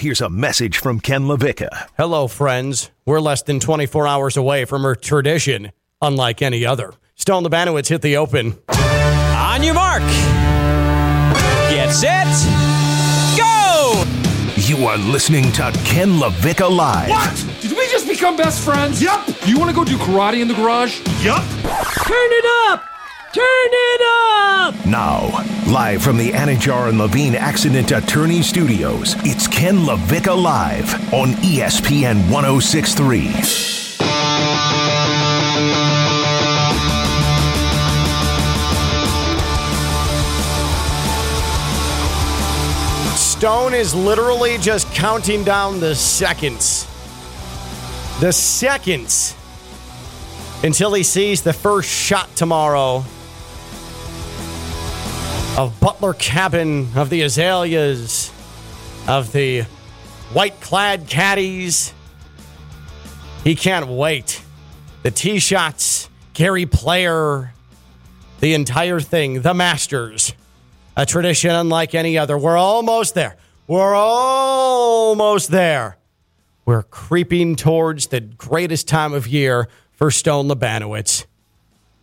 Here's a message from Ken LaVicka. Hello, friends. We're less than 24 hours away from a tradition unlike any other. Stone Lebanowitz hit the open. On your mark. Get set. Go! You are listening to Ken LaVicka Live. What? Did we just become best friends? Yup. You want to go do karate in the garage? Yup. Turn it up! Turn it up! Now, live from the Anidjar and Levine Accident Attorney Studios, it's Ken LaVicka Live on ESPN 1063. Stone is literally just counting down the seconds. The seconds until he sees the first shot tomorrow of Butler Cabin, of the Azaleas, of the white clad caddies. He can't wait. The tee shots, Gary Player, the entire thing, the Masters. A tradition unlike any other. We're almost there. We're almost there. We're creeping towards the greatest time of year for Stone Lebanowitz.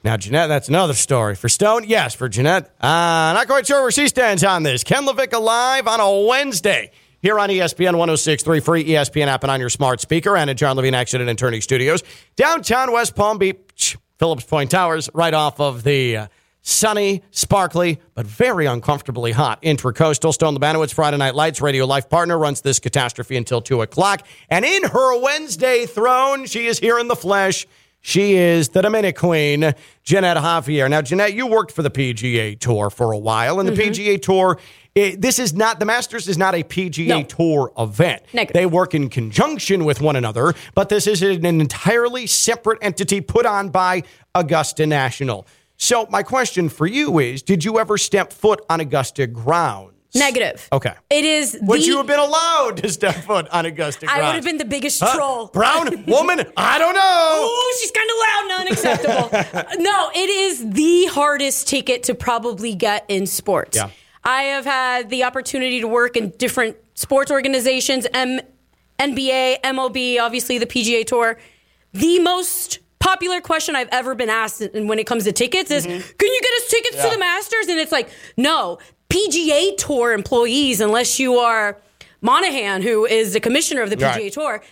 Now, Jeanette, that's another story. For Stone, yes. For Jeanette, uh, not quite sure where she stands on this. Ken LaVicka live on a Wednesday here on ESPN 1063, free ESPN app and on your smart speaker and at John Levine Accident and Attorney Studios, downtown West Palm Beach, Phillips Point Towers, right off of the uh, sunny, sparkly, but very uncomfortably hot Intracoastal. Stone Lebanowitz, Friday Night Lights, radio life partner, runs this catastrophe until 2 o'clock. And in her Wednesday throne, she is here in the flesh. She is the Dominic Queen, Jeanette Javier. Now, Jeanette, you worked for the PGA Tour for a while, and the mm-hmm. PGA Tour, it, this is not, the Masters is not a PGA No. Tour event. Negative. They work in conjunction with one another, but this is an entirely separate entity put on by Augusta National. So, my question for you is Did you ever step foot on Augusta grounds? Negative. Okay. It is Would the. you have been allowed to step foot on Augusta? I would have been the biggest Huh? troll. Brown woman? I don't know. Ooh, she's kind of loud and unacceptable. no, it is the hardest ticket to probably get in sports. Yeah. I have had the opportunity to work in different sports organizations, M- NBA, MLB, obviously the PGA Tour. The most popular question I've ever been asked when it comes to tickets is, Mm-hmm. "Can you get us tickets to the Masters?" And it's like, no, PGA Tour employees, unless you are Monahan, who is the commissioner of the PGA Right. Tour.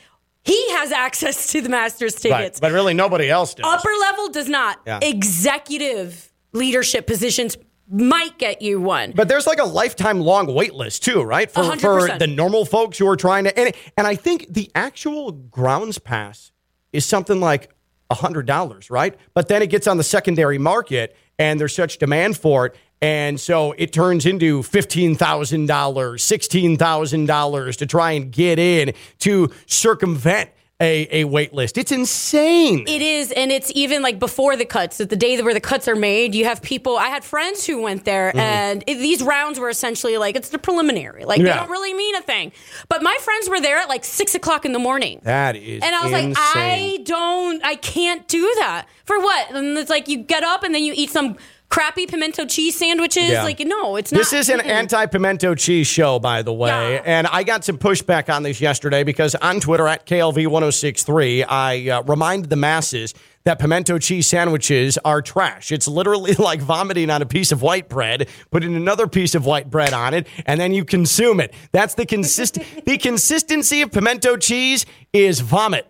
He has access to the Masters Right, tickets. but really nobody else does. Upper level does not. Yeah. Executive leadership positions might get you one. But there's like a lifetime long wait list too, right? For, A hundred for the normal folks who are trying to, and, and I think the actual grounds pass is something like hundred dollars, right? But then it gets on the secondary market, and there's such demand for it, and so it turns into fifteen thousand dollars, sixteen thousand dollars to try and get in to circumvent a, a wait list. It's insane. It is, and it's even like before the cuts, at the day where the cuts are made, you have people. I had friends who went there, Mm-hmm. and it, these rounds were essentially like it's the preliminary, like they don't really mean a thing. But my friends were there at like six o'clock in the morning. that is And I was like, I don't, I can't do that. For what? And it's like you get up and then you eat some crappy pimento cheese sandwiches. Yeah. Like, no, it's not. This is an anti pimento cheese show, by the way. Yeah. And I got some pushback on this yesterday because on Twitter at KLV1063, I uh, remind the masses that pimento cheese sandwiches are trash. It's literally like vomiting on a piece of white bread, putting another piece of white bread on it, and then you consume it. That's the consist the consistency of pimento cheese is vomit.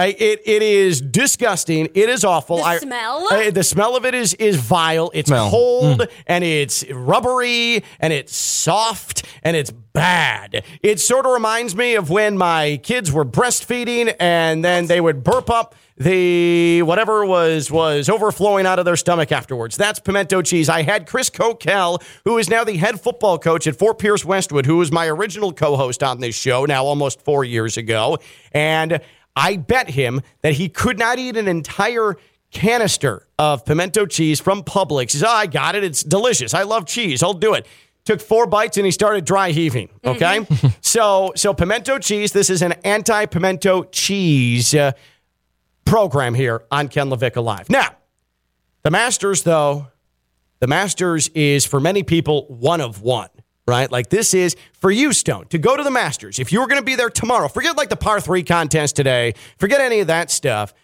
I, it it is disgusting. It is awful. The I- smell? I- the smell of it is is vile. It's mm. cold and it's rubbery and it's soft and it's bad. It sort of reminds me of when my kids were breastfeeding and then they would burp up the whatever was was overflowing out of their stomach afterwards. That's pimento cheese. I had Chris Coquel, who is now the head football coach at Fort Pierce Westwood, who was my original co-host on this show now almost 4 years ago, and I bet him that he could not eat an entire canister of pimento cheese from Publix. He says, oh, I got it. It's delicious. I love cheese. I'll do it. Took four bites and he started dry heaving. Okay. so, so pimento cheese, this is an anti pimento cheese uh, program here on Ken LaVicka Live. Now, the Masters, though, the Masters is for many people one of one, right? Like this is for you, Stone, to go to the Masters. If you were going to be there tomorrow, forget like the par three contest today, forget any of that stuff.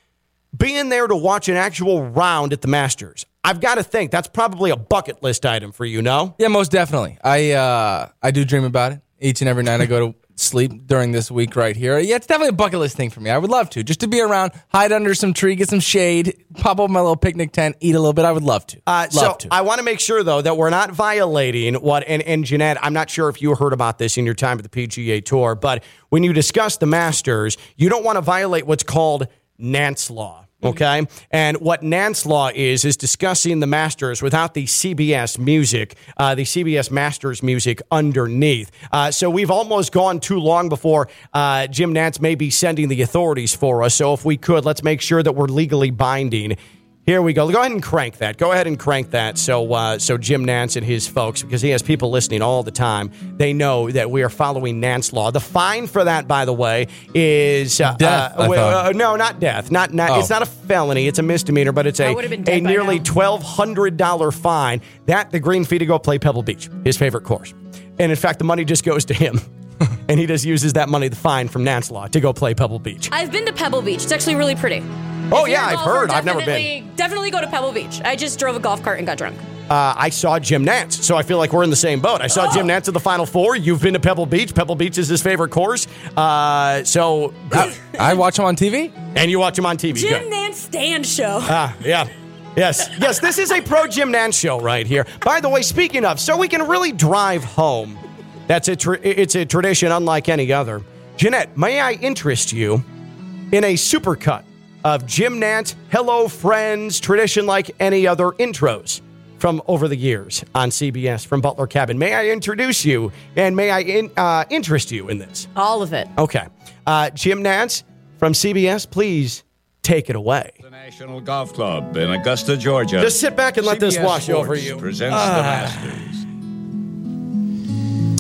Being there to watch an actual round at the Masters, I've got to think that's probably a bucket list item for you, no? Yeah, most definitely. I uh, I do dream about it each and every night. I go to sleep during this week right here. Yeah, it's definitely a bucket list thing for me. I would love to just to be around, hide under some tree, get some shade, pop up my little picnic tent, eat a little bit. I would love to. Uh, love so to. I want to make sure though that we're not violating what and, and Jeanette, I'm not sure if you heard about this in your time at the PGA Tour, but when you discuss the Masters, you don't want to violate what's called Nantz law. Okay. And what Nantz law is, is discussing the Masters without the CBS music, uh, the CBS Masters music underneath. Uh, so we've almost gone too long before uh, Jim Nantz may be sending the authorities for us. So if we could, let's make sure that we're legally binding. Here we go. Go ahead and crank that. Go ahead and crank that. So, uh, so Jim Nantz and his folks, because he has people listening all the time, they know that we are following Nantz law. The fine for that, by the way, is uh, Death, uh, I well, uh, no, not death. Not, not. Oh. It's not a felony. It's a misdemeanor, but it's I a a nearly twelve hundred dollar fine. That the green fee to go play Pebble Beach, his favorite course, and in fact, the money just goes to him. And he just uses that money, the fine from Nantz Law, to go play Pebble Beach. I've been to Pebble Beach. It's actually really pretty. Oh yeah, a I've heard. I've never been. definitely- Definitely go to Pebble Beach. I just drove a golf cart and got drunk. uh, I saw Jim Nantz, so I feel like we're in the same boat. I saw Oh. Jim Nantz at the Final Four. You've been to Pebble Beach. Pebble Beach is his favorite course. Uh, so, I watch him on TV. and you watch him on TV. Jim Good. Nantz stand show. Ah, yeah. Yes, yes, this is a pro Jim Nantz show right here. By the way, speaking of, so we can really drive home. That's a tra- it's a tradition unlike any other. Jeanette, may I interest you in a supercut of Jim Nantz "Hello Friends" tradition like any other intros from over the years on CBS from Butler Cabin? May I introduce you and may I in, uh, interest you in this? All of it. Okay, uh, Jim Nantz from CBS, please take it away. The National Golf Club in Augusta, Georgia. Just sit back and let this wash Sports over you. Presents Ah. the Masters.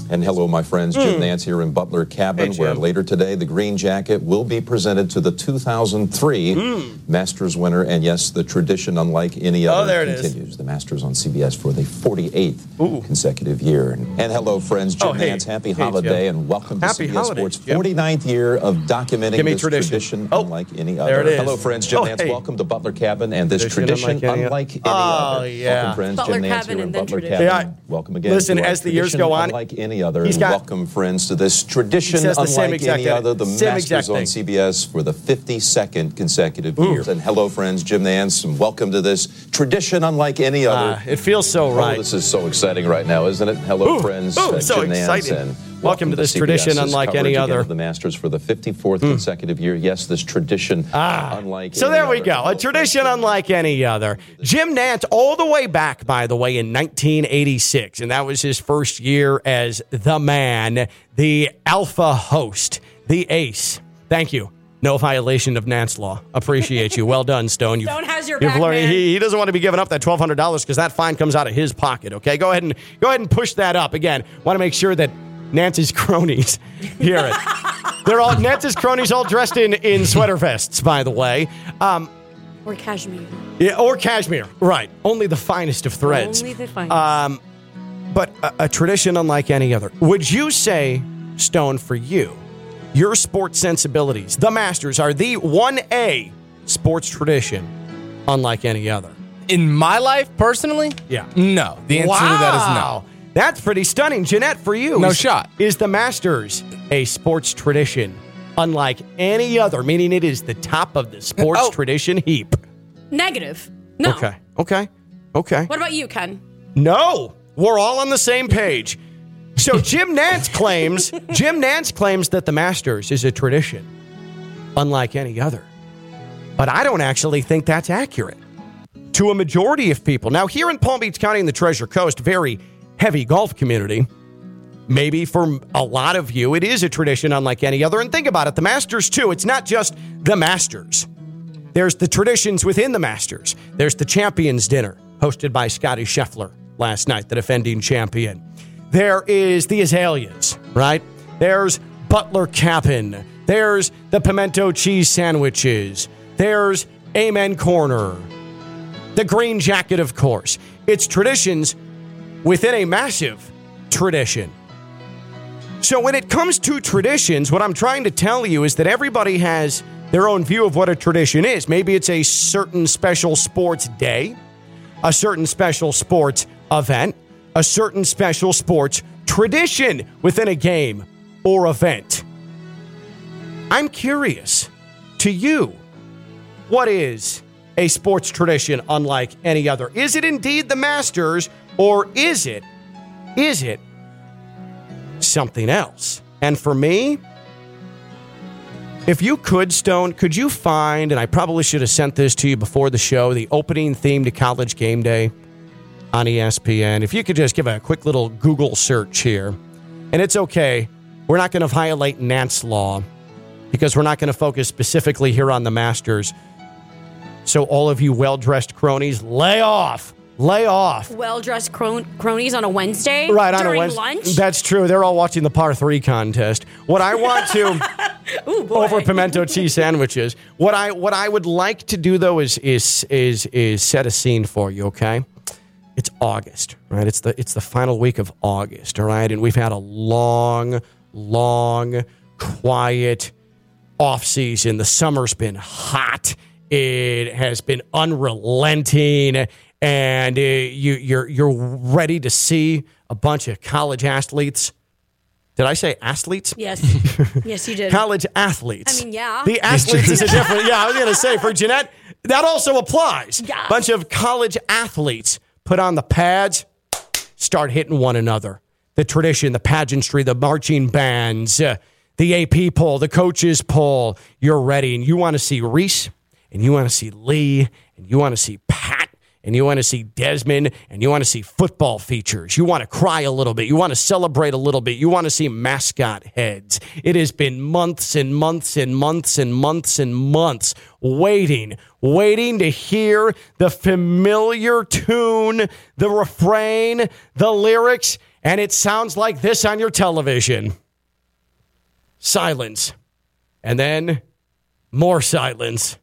And hello, my friends. Jim Nantz here in Butler Cabin, Hmm. Hey, where later today the green jacket will be presented to the 2003 Hmm. Masters winner. And yes, the tradition, unlike any other, Oh, there it is. continues. The Masters on CBS for the 48th consecutive year. And, and hello, friends. Jim Oh, hey. Nantz, happy Hey, holiday Jim. and welcome Happy to CBS holiday, Sports' Jim. 49th year of documenting this tradition. tradition Oh, unlike any other. there it is. Hello, friends. Jim Oh, Nantz, hey. welcome to Butler Cabin and this Tradition tradition, unlike unlike any any, other. other. Oh, yeah. Welcome, friends. Butler Jim Nantz Cabin here in and then Butler tradition. Cabin. Yeah. Welcome again. Listen, to as the years go on, unlike any other, he's and got- welcome friends to this tradition He the same unlike exact any other. The Same exact Masters on. CBS for the 52nd consecutive year. And hello, friends, Jim Nantz, and welcome to this tradition unlike any other. Ah, it feels so Oh, right. this is so exciting right now, isn't it? Hello, Ooh, friends. ooh, uh, so Jim Nantz, excited. and Welcome to this tradition unlike any other. of The Masters for the 54th consecutive year. Yes, this tradition ah. unlike. So any there we other. go. A tradition unlike any other. Jim Nantz, all the way back, by the way, in 1986. And that was his first year as the man, the alpha host, the ace. Thank you. No violation of Nantz law. Appreciate you. Well done, Stone. You've, Stone has your you've back, learned- man. He, he doesn't want to be giving up that twelve hundred dollars because that fine comes out of his pocket. Okay, go ahead and go ahead and push that up again. Want to make sure that Nantz's cronies hear it. They're all Nantz's cronies all dressed in in sweater vests. By the way, um, Or cashmere. yeah, or cashmere. Right, only the finest of threads. Only the finest. Um, but a, a tradition unlike any other. Would you say, Stone, for you, your sports sensibilities, the Masters are the one A sports tradition unlike any other? In my life, personally, Yeah. no. The answer to that is no. That's pretty stunning. Jeanette, for you. No is- shot. Is the Masters a sports tradition unlike any other, meaning it is the top of the sports Oh. tradition heap? Negative. No. Okay. Okay. Okay. What about you, Ken? No, we're all on the same page. So Jim Nantz claims Jim Nantz claims that the Masters is a tradition unlike any other. But I don't actually think that's accurate to a majority of people. Now here in Palm Beach County and the Treasure Coast, very heavy golf community. Maybe for a lot of you, it is a tradition unlike any other. And think about it the Masters, too. It's not just the Masters. There's the traditions within the Masters. There's the Champions Dinner, hosted by Scotty Scheffler last night, the defending champion. There is the Azaleas, right? There's Butler Cabin. There's the pimento cheese sandwiches. There's Amen Corner. The Green Jacket, of course. It's traditions within a massive tradition. So when it comes to traditions, what I'm trying to tell you is that everybody has their own view of what a tradition is. Maybe it's a certain special sports day, a certain special sports event, a certain special sports tradition within a game or event. I'm curious to you, what is a sports tradition unlike any other? Is it indeed the Masters or is it is it something else? And for me, if you could, Stone, could you find, and I probably should have sent this to you before the show, the opening theme to College Game Day on ESPN? If you could just give a quick little Google search here, and it's okay. We're not going to violate Nantz law because we're not going to focus specifically here on the Masters. So, all of you well dressed cronies, lay off. Lay off. Well dressed cron- cronies on a Wednesday. Right on a Wednesday. lunch. That's true. They're all watching the par three contest. What I want to Ooh, over pimento cheese sandwiches. What I what I would like to do though is is is is set a scene for you. Okay, it's August, right? It's the it's the final week of August, all right, and we've had a long, long, quiet off season. The summer's been hot. It has been unrelenting, and uh, you you're you're ready to see a bunch of college athletes. Did I say athletes? Yes. yes, you did. college athletes. I mean, yeah. The athletes is a different. Yeah, I was going to say for Jeanette, that also applies. Yeah. Bunch of college athletes put on the pads, start hitting one another. The tradition, the pageantry, the marching bands, uh, the AP poll, the coaches poll. You're ready, and you want to see Reese, and you want to see Lee, and you want to see Pat, and you want to see Desmond, and you want to see football features. You want to cry a little bit. You want to celebrate a little bit. You want to see mascot heads. It has been months and months and months and months and months waiting, waiting to hear the familiar tune, the refrain, the lyrics, and it sounds like this on your television. Silence. And then more silence.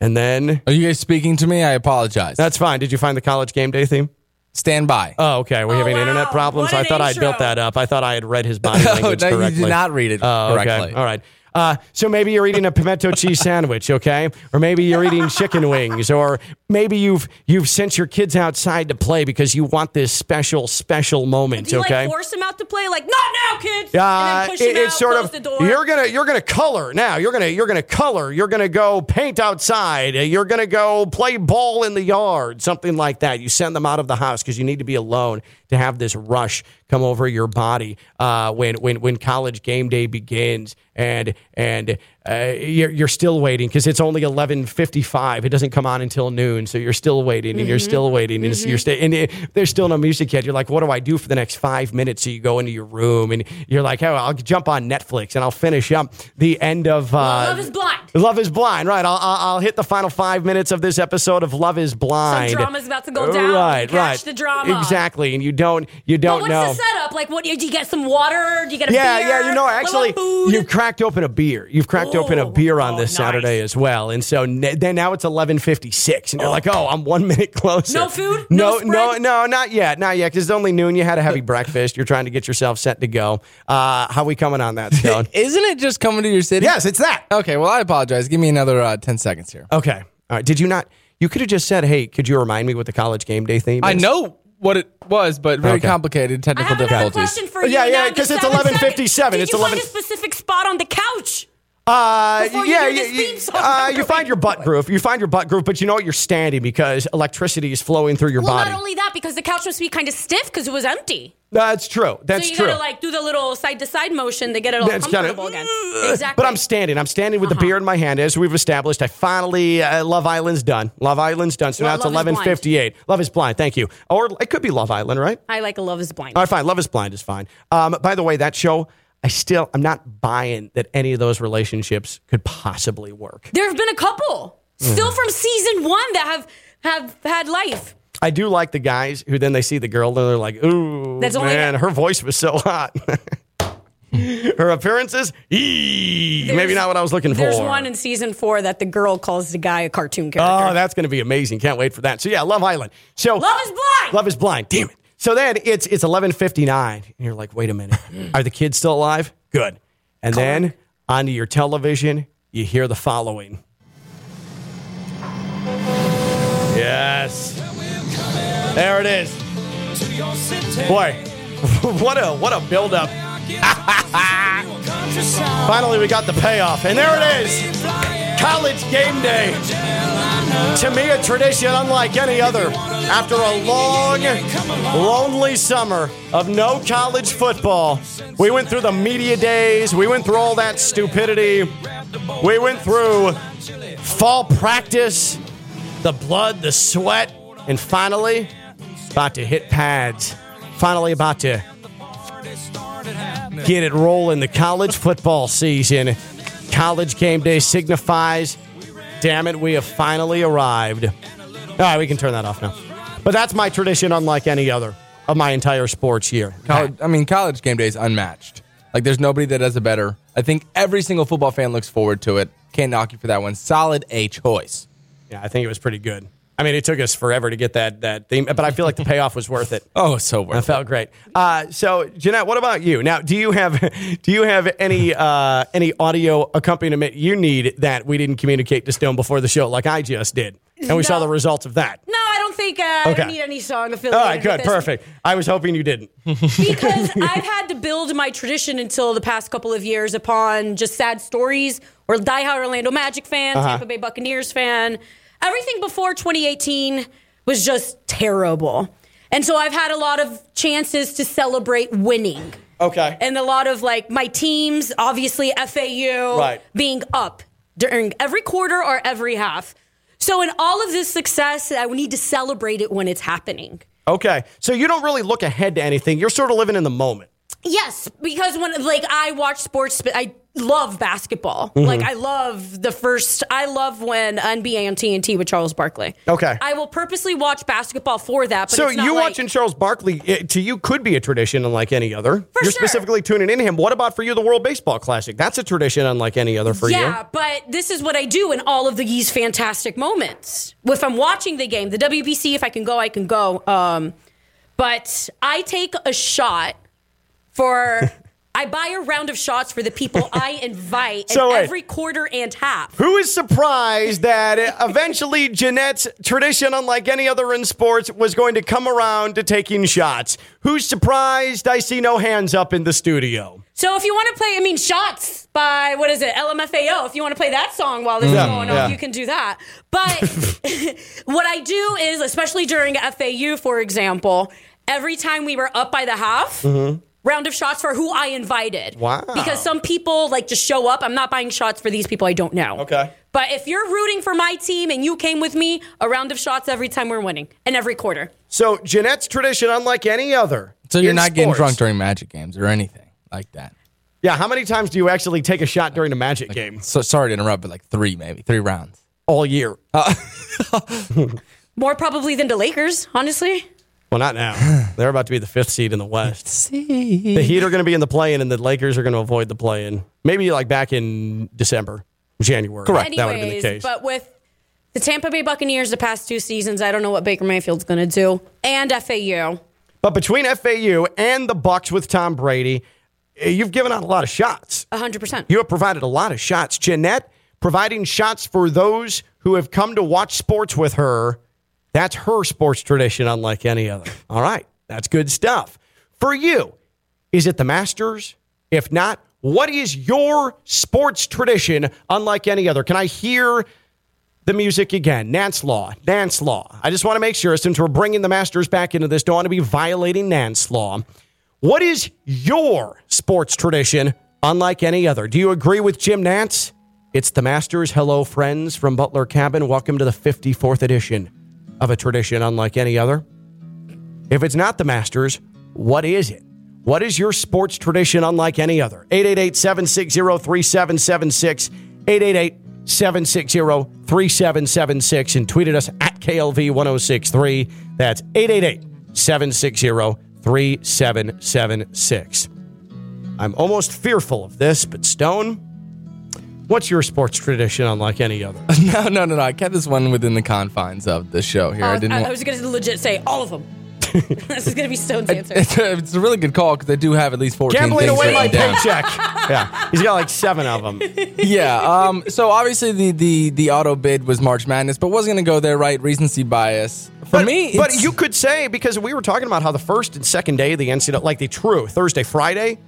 And then Are you guys speaking to me? I apologize. that's fine. Did you find the college game day theme? Stand by. Oh, okay. We're Oh, having wow. internet problems. What I an thought I'd built that up. I thought I had read his body Oh, language no, you did not read it Oh, okay. correctly. All right. Uh, so maybe you're eating a pimento cheese sandwich, okay? Or maybe you're eating chicken wings, or maybe you've you've sent your kids outside to play because you want this special special moment, Do you okay? like force them out to play? Like, not now, kids. Uh, and then push it- it's out, sort close of the door. you're gonna you're gonna color now. You're gonna you're gonna color. You're gonna go paint outside. You're gonna go play ball in the yard, something like that. You send them out of the house because you need to be alone to have this rush come over your body uh, when when when college game day begins, and and uh, you're you're still waiting because it's only eleven fifty five. It doesn't come on until noon, so you're still waiting and you're Mm-hmm. still waiting and you're stay, and it, there's still no music yet. You're like, what do I do for the next five minutes? So you go into your room and you're like, oh, I'll jump on Netflix and I'll finish up the end of uh, Love is blind. Love is Blind, right? I'll, I'll I'll hit the final five minutes of this episode of Love is Blind. Some drama's about to go down. Right, Catch right. the drama. Exactly, and you don't you don't But what's know. the setup? Like, what do you get? Some water? Do you get a Yeah, beer? yeah, yeah, you know, actually, you've cracked open a beer. You've cracked open a Oh, beer on oh, this nice. Saturday as well, and so n- then now it's eleven fifty six, and you're like, oh, I'm one minute closer. No food? No, No no, no, not yet, not yet, because it's only noon. You had a heavy breakfast. You're trying to get yourself set to go. Uh, how we coming on that, Stone? Isn't it just coming to your city? yes, it's that. Okay, well, I apologize. Give me another uh, 10 seconds here. Okay, all right. Did you not? You could have just said, "Hey, could you remind me what the college game day theme?" Is?" I know what it was, but very Okay. complicated I technical have difficulties. question for you. Yeah, yeah, because it's 11:57. It's Did you 11 find a specific spot on the couch? Uh, Before you yeah, this you, uh, you find your butt groove. You find your butt groove, but you know what? You're standing because electricity is flowing through your Well, body. not only that, because the couch must be kind of stiff because it was empty. That's true. That's so you true. gotta like do the little side to side motion to get it all That's kinda- comfortable again. Exactly. But I'm standing. I'm standing with the Uh-huh. beer in my hand, as we've established. I finally uh, Love Island's done. Love Island's done. So Well, now it's Love is Blind. 11:58. Love is blind. Thank you. Or it could be Love Island, right? I like Love Is Blind. All right, fine. Love is blind is fine. Um, by the way, that show, I still, I'm not buying that any of those relationships could possibly work. There have been a couple still Mm. from season one that have have had life. I do like the guys who then they see the girl and they're like, ooh, That's only- man, her voice was so hot. her appearances, maybe not what I was looking for. There's one in season four that the girl calls the guy a cartoon character. Oh, that's going to be amazing. Can't wait for that. So, yeah, Love Island. So, Love is blind. Love is blind. Damn it. So then it's it's 11:59 and you're like, "Wait a minute. Are the kids still alive?" Good. And then onto your television, you hear the following. Yes. There it is. Boy, what a what a build up. Finally we got the payoff. And there it is. College game day. To me, a tradition unlike any other. After a long, lonely summer of no college football, we went through the media days, we went through all that stupidity, we went through fall practice, the blood, the sweat, and finally, about to hit pads. Finally, about to get it rolling. The college football season. College game day signifies, damn it, we have finally arrived. All right, we can turn that off now. But that's my tradition, unlike any other of my entire sports year. College, I mean, college game day is unmatched. Like, there's nobody that does it better. I think every single football fan looks forward to it. Can't knock you for that one. Solid A choice. Yeah, I think it was pretty good. I mean, it took us forever to get that that theme, but I feel like the payoff was worth it. Oh, so worth it. That felt great. Uh, so, Jeanette, what about you? Now, do you have do you have any uh, any audio accompaniment you need that we didn't communicate to Stone before the show, like I just did, and we saw the results of that? No, I don't think uh, I Okay. don't need any song affiliated. All right, with good, this. perfect. I was hoping you didn't. because I've had to build my tradition until the past couple of years upon just sad stories or diehard Orlando Magic fan, Uh-huh. Tampa Bay Buccaneers fan. Everything before 2018 was just terrible. And so I've had a lot of chances to celebrate winning. Okay. And a lot of like my teams, obviously FAU Right. being up during every quarter or every half. So in all of this success, I need to celebrate it when it's happening. Okay, so you don't really look ahead to anything. You're sort of living in the moment. Yes, because when like I watch sports, I love basketball. Mm-hmm. Like I love the first. I love when NBA on TNT with Charles Barkley. Okay. I will purposely watch basketball for that. But so it's not you like, watching Charles Barkley it, to you could be a tradition unlike any other. For You're sure. specifically tuning in him. What about for you, the World Baseball Classic? That's a tradition unlike any other for yeah, you. Yeah, but this is what I do in all of these fantastic moments. If I'm watching the game, the WBC, if I can go, I can go. Um, but I take a shot for. I buy a round of shots for the people I invite So wait. every quarter and half. Who is surprised that eventually Jeanette's tradition, unlike any other in sports, was going to come around to taking shots? Who's surprised? I see no hands up in the studio. So if you want to play, I mean, shots by what is it, LMFAO? If you want to play that song while this Yeah, is going yeah. on, you can do that. But what I do is, especially during FAU, for example, every time we were up by the half. Mm-hmm. Round of shots for who I invited. Wow. Because some people like just show up. I'm not buying shots for these people I don't know. Okay. But if you're rooting for my team and you came with me, a round of shots every time we're winning and every quarter. So Jeanette's tradition, unlike any other. So you're in not getting drunk during Magic games or anything like that. Yeah, how many times do you actually take a shot during a Magic game So sorry to interrupt, but like three, maybe three rounds. all year? Uh, More probably than the Lakers, honestly. Well, not now. They're about to be the fifth seed in the West. The Heat are going to be in the play-in, and the Lakers are going to avoid the play-in. Maybe like back in December, January. Correct. That would have been the case. but with the Tampa Bay Buccaneers the past two seasons, I don't know what Baker Mayfield's going to do. And FAU. But between FAU and the Bucs with Tom Brady, eh, you've given out a lot of shots. 100%. You have provided a lot of shots. Jeanette providing shots for those who have come to watch sports with her. That's her sports tradition, unlike any other. All right. That's good stuff. For you, is it the Masters? If not, what is your sports tradition, unlike any other? Can I hear the music again? Nantz Law. Nantz Law. I just want to make sure, since we're bringing the Masters back into this, don't want to be violating Nantz Law. What is your sports tradition unlike any other? Do you agree with Jim Nantz? It's the Masters. Hello, friends from Butler Cabin. Welcome to the 54th edition of a tradition unlike any other. If it's not the Masters, what is it? What is your sports tradition unlike any other? 888 760 3776. 888 760 3776. And tweeted us at KLV 1063. That's 888 760 3776. I'm almost fearful of this, but Stone, what's your sports tradition unlike any other? No, no, no, no. I kept this one within the confines of the show here. I I, didn't. I want- was going to legit say all of them. this is gonna be Stone's answer. It's a, it's a really good call because I do have at least 14 Gambling things away my written down. paycheck. yeah, he's got like seven of them. yeah. Um. So obviously the the the auto bid was March Madness, but wasn't going to go there, right? Recency bias. For But, me, but you could say because we were talking about how the first and second day of the NCAA, like the true Thursday, Friday,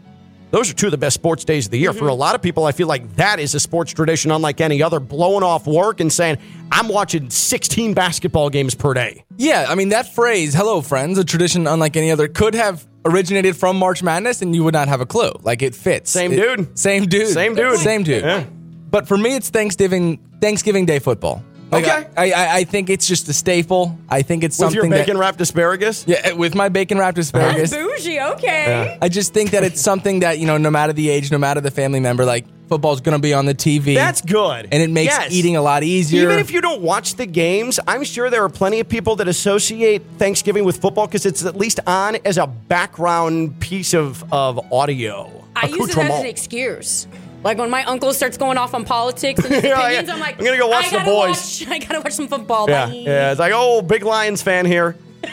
those are two of the best sports days of the year. For a mm-hmm. lot of people, I feel like that is a sports tradition unlike any other. Blowing off work and saying, "I'm watching 16 basketball games per day." Yeah, I mean that phrase "Hello, friends," a tradition unlike any other, could have originated from March Madness, and you would not have a clue. Like it fits. Same It- dude. Same dude. Same dude. Same dude. Yeah. But for me, it's Thanksgiving Thanksgiving Day football. Like, Okay. I, I I think it's just a staple. I think it's something. With something your bacon that, wrapped asparagus. yeah, eh, with my bacon wrapped asparagus. That's Bougie, okay. I just think that it's something that you know, no matter the age, no matter the family member, like football's going to be on the TV. That's good. and it makes Yes. eating a lot easier. Even if you don't watch the games, I'm sure there are plenty of people that associate Thanksgiving with football because it's at least on as a background piece of, of audio. I use it as an excuse. Like when my uncle starts going off on politics and his opinions. I'm like, I'm gonna go watch the gotta boys. Watch, I gotta watch some football. Yeah, Bye. yeah. It's like, oh, big Lions fan here.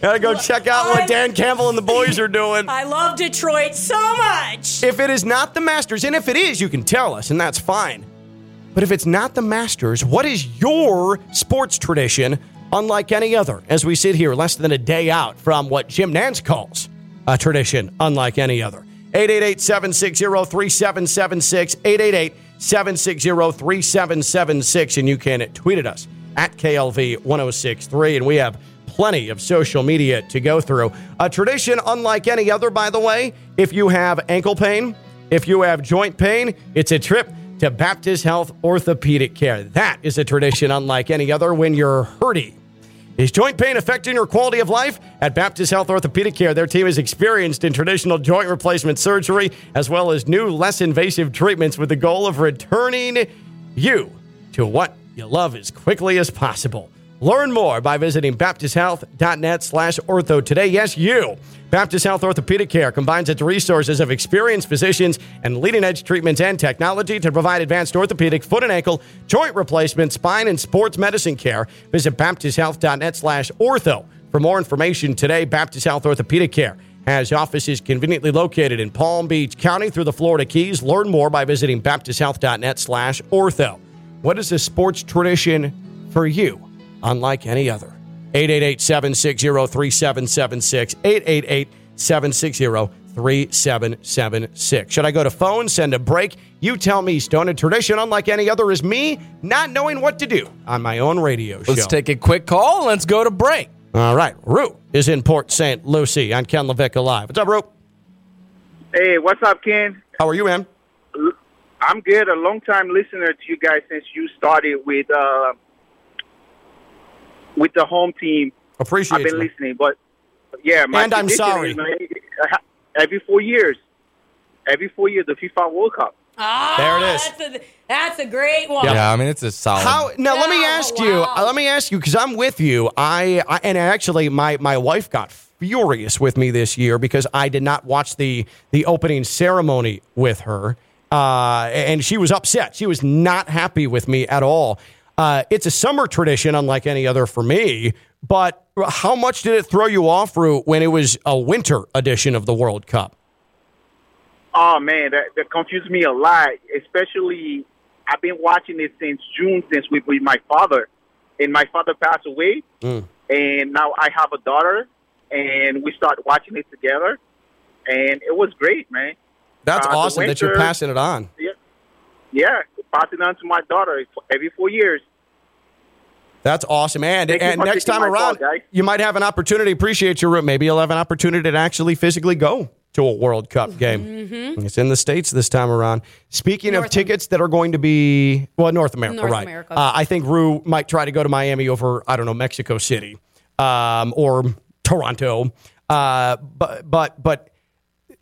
Gotta go check out what Dan Campbell and the boys are doing. I love Detroit so much. If it is not the Masters, and if it is, you can tell us, and that's fine. But if it's not the Masters, what is your sports tradition unlike any other? As we sit here less than a day out from what Jim Nantz calls a tradition unlike any other. 888 760 3776. 888 760 3776. And you can tweet at us at KLV 1063. And we have plenty of social media to go through. A tradition unlike any other, by the way. If you have ankle pain, if you have joint pain, it's a trip to Baptist Health Orthopedic Care. That is a tradition unlike any other when you're hurting. Is joint pain affecting your quality of life? At Baptist Health Orthopedic Care, their team is experienced in traditional joint replacement surgery as well as new, less invasive treatments with the goal of returning you to what you love as quickly as possible. Learn more by visiting baptisthealth.net slash ortho today. Yes, you. Baptist Health Orthopedic Care combines its resources of experienced physicians and leading edge treatments and technology to provide advanced orthopedic, foot and ankle, joint replacement, spine, and sports medicine care. Visit baptisthealth.net slash ortho. For more information today, Baptist Health Orthopedic Care has offices conveniently located in Palm Beach County through the Florida Keys. Learn more by visiting baptisthealth.net slash ortho. What is a sports tradition for you, unlike any other? 888 760 3776. 888 760 3776. Should I go to phone, send a break? You tell me, Stone. A tradition unlike any other is me not knowing what to do on my own radio show. Let's take a quick call. Let's go to break. All right. Rue is in Port St. Lucie on Ken LaVicka Live. What's up, Rue? Hey, what's up, Ken? How are you, man? I'm good. A long time listener to you guys since you started with uh, with the home team. Appreciate I've been you. listening, but yeah, my And I'm sorry. is, man, every four years, every four years, the FIFA World Cup. Ah, There it is. That's a, that's a great one. Yeah, I mean it's a solid. How now? let me Yeah, ask you. wow. uh, Let me ask you because I'm with you. I, I and actually, my my wife got furious with me this year because I did not watch the the opening ceremony with her, uh, and she was upset. She was not happy with me at all. Uh, it's a summer tradition, unlike any other for me. But how much did it throw you off, Rue, when it was a winter edition of the World Cup? Oh man, that, that confused me a lot. Especially, I've been watching it since June, since we with my father, and my father passed away, Mm. and now I have a daughter, and we start watching it together, and it was great, man. That's Uh, awesome that you're passing it on. Yeah, yeah, passing it on to my daughter every four years. That's awesome. And, Thank and next time around, guys. you might have an opportunity. Appreciate your room. Maybe you'll have an opportunity to actually physically go to a World Cup game. It's in the States this time around. Speaking of tickets that are going to be, well, North America, North right. America. Uh, I think Rue might try to go to Miami over, I don't know, Mexico City um, or Toronto. Uh, but, but, but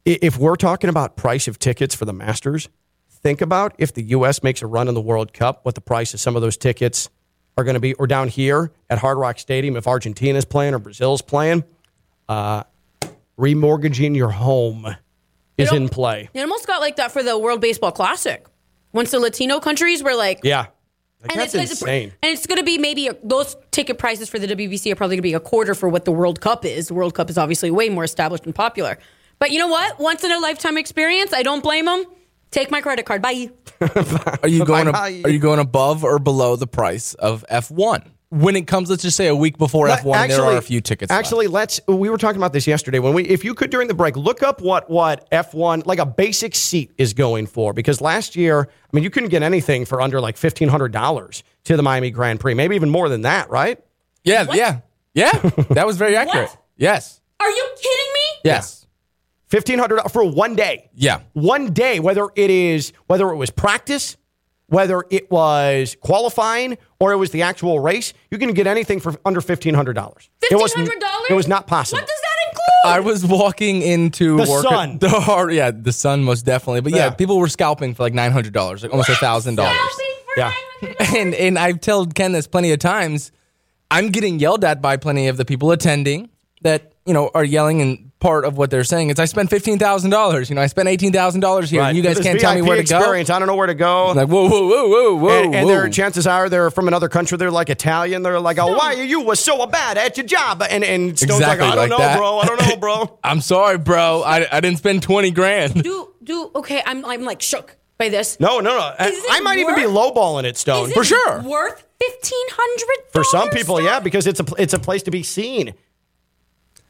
if we're talking about price of tickets for the Masters, think about if the U.S. makes a run in the World Cup, what the price of some of those tickets are going to be. Or down here at Hard Rock Stadium, if Argentina's playing or Brazil's playing, uh, remortgaging your home is know- in play. It almost got like that for the World Baseball Classic. Once the Latino countries were like, Yeah. Like, and that's it's, insane. and it's going to be maybe a, those ticket prices for the WBC are probably going to be a quarter for what the World Cup is. The World Cup is obviously way more established and popular. But you know what? Once in a lifetime experience. I don't blame them. Take my credit card. Bye. Are you going? Bye-bye. Are you going above or below the price of F one? When it comes, let's just say a week before F one, there are a few tickets. left. Actually, let's. We were talking about this yesterday. When we, if you could during the break, look up what what F one like a basic seat is going for because last year, I mean, you couldn't get anything for under like fifteen hundred dollars to the Miami Grand Prix, maybe even more than that, right? yeah, yeah, yeah. That was very accurate. What? Yes, Are you kidding me? yes, Fifteen hundred for one day. yeah. one day, whether it is whether it was practice, whether it was qualifying, or it was the actual race, you can get anything for under fifteen hundred dollars. Fifteen hundred dollars. It was not possible. What does that include? I was walking into The work. sun. The hard, yeah, the sun most definitely. But yeah, Yeah. people were scalping for like nine hundred dollars, like almost a thousand dollars. Yeah. $900? And and I've told Ken this plenty of times. I'm getting yelled at by plenty of the people attending that you know are yelling and part of what they're saying is I spent fifteen thousand dollars. You know, I spent eighteen thousand dollars here. Right. And you guys This can't tell me VIP where to go. I don't know where to go. Like whoa, whoa, whoa, whoa, whoa, and, and whoa. their chances are they're from another country. They're like Italian. They're like, oh, why are you was so bad at your job? And and Stone's Exactly like, I don't like know, that. bro. I don't know, bro. I'm sorry, bro. I, I didn't spend twenty grand. do do okay. I'm I'm like shook by this. No, no, no. I, I might even be lowballing it, Stone. Is For sure. Worth fifteen hundred For some people, yeah, because it's a it's a place to be seen.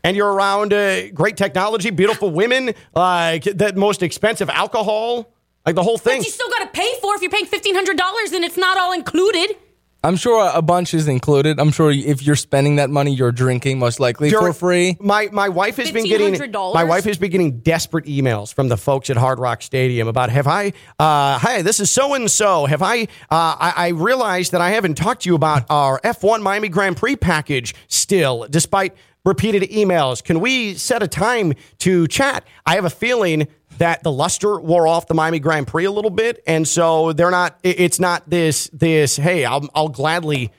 And you're around uh, great technology, beautiful women, like the most expensive alcohol, like the whole thing. But you still got to pay for if you're paying fifteen hundred dollars and it's not all included. I'm sure a bunch is included. I'm sure if you're spending that money, you're drinking most likely You're- for free. My my wife has been getting my wife has been getting desperate emails from the folks at Hard Rock Stadium about have I uh, hi this is so and so have I, uh, I I realized that I haven't talked to you about our F1 Miami Grand Prix package still despite repeated emails. Can we set a time to chat? I have a feeling that the luster wore off the Miami Grand Prix a little bit, and so they're not. It's not this this. Hey, I'll I'll gladly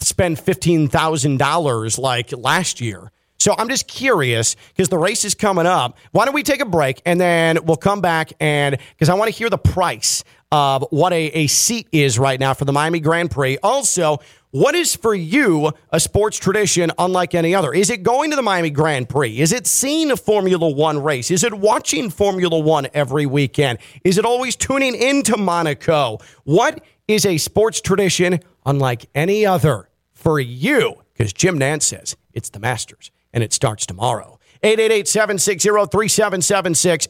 spend fifteen thousand dollars like last year. So I'm just curious because the race is coming up. Why don't we take a break and then we'll come back and because I want to hear the price of what a, a seat is right now for the Miami Grand Prix. Also, what is for you a sports tradition unlike any other? Is it going to the Miami Grand Prix? Is it seeing a Formula One race? Is it watching Formula One every weekend? Is it always tuning into Monaco? What is a sports tradition unlike any other for you? Because Jim Nantz says it's the Masters and it starts tomorrow. 888-760-3776,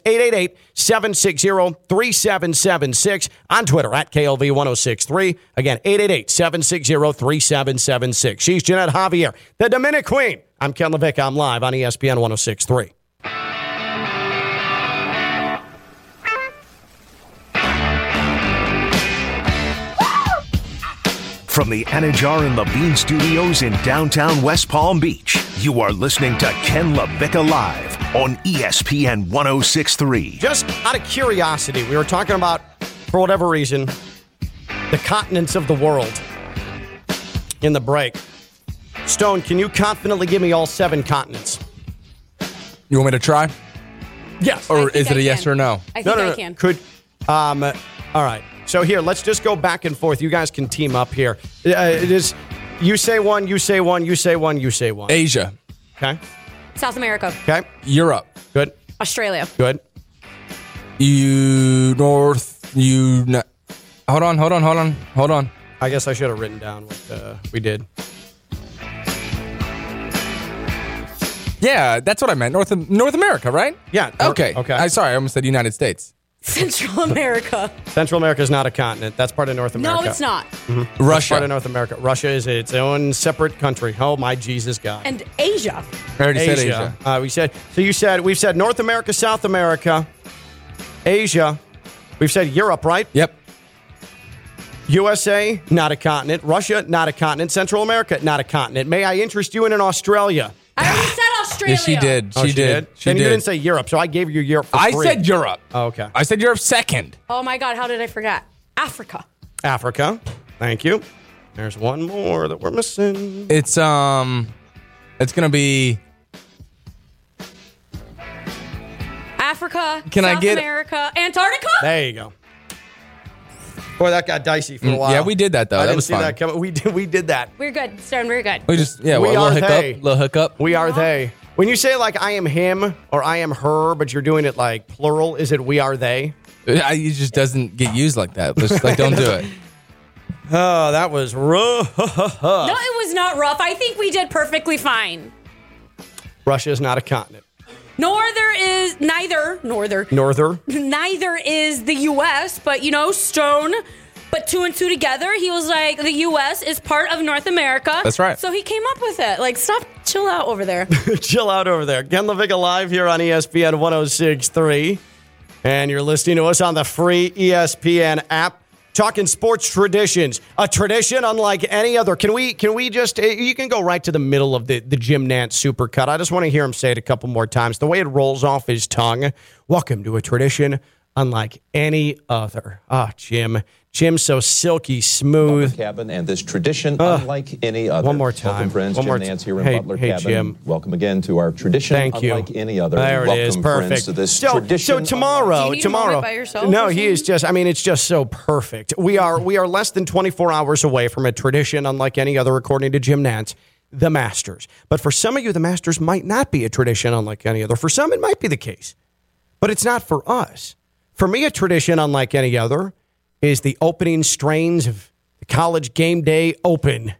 888-760-3776 on Twitter at KLV1063. Again, 888-760-3776. She's Jeanette Javier, the Dominic Queen. I'm Ken LaVicka. I'm live on ESPN 1063. From the Anidjar and Levine Studios in downtown West Palm Beach, you are listening to Ken LaVicka Live on ESPN 1063. Just out of curiosity, we were talking about, for whatever reason, the continents of the world in the break. Stone, can you confidently give me all seven continents? You want me to try, Yes. or think is it I a yes can. or no? I think no, no, I no. can. Could um, all right. So here, let's just go back and forth. You guys can team up here. Uh, it is you say one, you say one, you say one, you say one. Asia, Okay. South America, Okay. Europe, Good. Australia, Good. you North, you. Hold on, hold on, hold on, hold on. I guess I should have written down what uh, we did. Yeah, that's what I meant. North North America, right? Yeah, Nor- Okay. okay. I sorry, I almost said United States. Central America. Central America is not a continent. That's part of North America. No, it's not. Russia. That's part of North America. Russia is its own separate country. Oh my Jesus God. And Asia. I already said Asia. Uh, we said so. You said we've said North America, South America, Asia. We've said Europe, right? Yep. USA, not a continent. Russia, not a continent. Central America, not a continent. May I interest you in an Australia? I already said Australia. Yes, she did. She, Oh, did. She then did. you didn't say Europe, so I gave you Europe. For I free. said Europe. Oh, okay. I said Europe second. Oh my God, how did I forget? Africa. Africa. Thank you. There's one more that we're missing. It's um, it's gonna be. Africa. Can I get- America. Antarctica? There you go. Boy, that got dicey for a Mm, while. yeah, we did that, though. I That didn't was see fun. that coming. We did. We did that. We're good, Stone. We're good. We just yeah, We well, are little they. hiccup, little hiccup. We are they. When you say like I am him or I am her, but you're doing it like plural, is it we are they? Uh, I, it just doesn't get used like that. Just like don't do it. Oh, that was rough. No, it was not rough. I think we did perfectly fine. Russia is not a continent. Norther is neither norther Norther. neither is the U.S. But you know, Stone. But two and two together, he was like, the U.S. is part of North America. That's right. So he came up with it. Like, stop, chill out over there. Chill out over there. Ken LaVicka live here on ESPN 1063. And you're listening to us on the free ESPN app. Talking sports traditions, a tradition unlike any other. Can we? Can we just? eh, You can go right to the middle of the the Jim Nantz supercut. I just want to hear him say it a couple more times. The way it rolls off his tongue. Welcome to a tradition unlike any other. Ah, Jim. Jim, so silky smooth. Cabin and this tradition unlike any other. One more time. Welcome, friends. One Jim more ti- Nantz here in Hey- Butler hey, Cabin. Jim. Welcome again to our tradition Thank you. unlike any other. There it Welcome, is. friends, Perfect. to this so, tradition. so tomorrow, Do you need a tomorrow. by yourself no, he is just. I mean, it's just so perfect. We are we are less than 24 hours away from a tradition unlike any other, according to Jim Nantz. The Masters. But for some of you, the Masters might not be a tradition unlike any other. For some, it might be the case. But it's not for us. For me, a tradition unlike any other is the opening strains of the College Game Day Open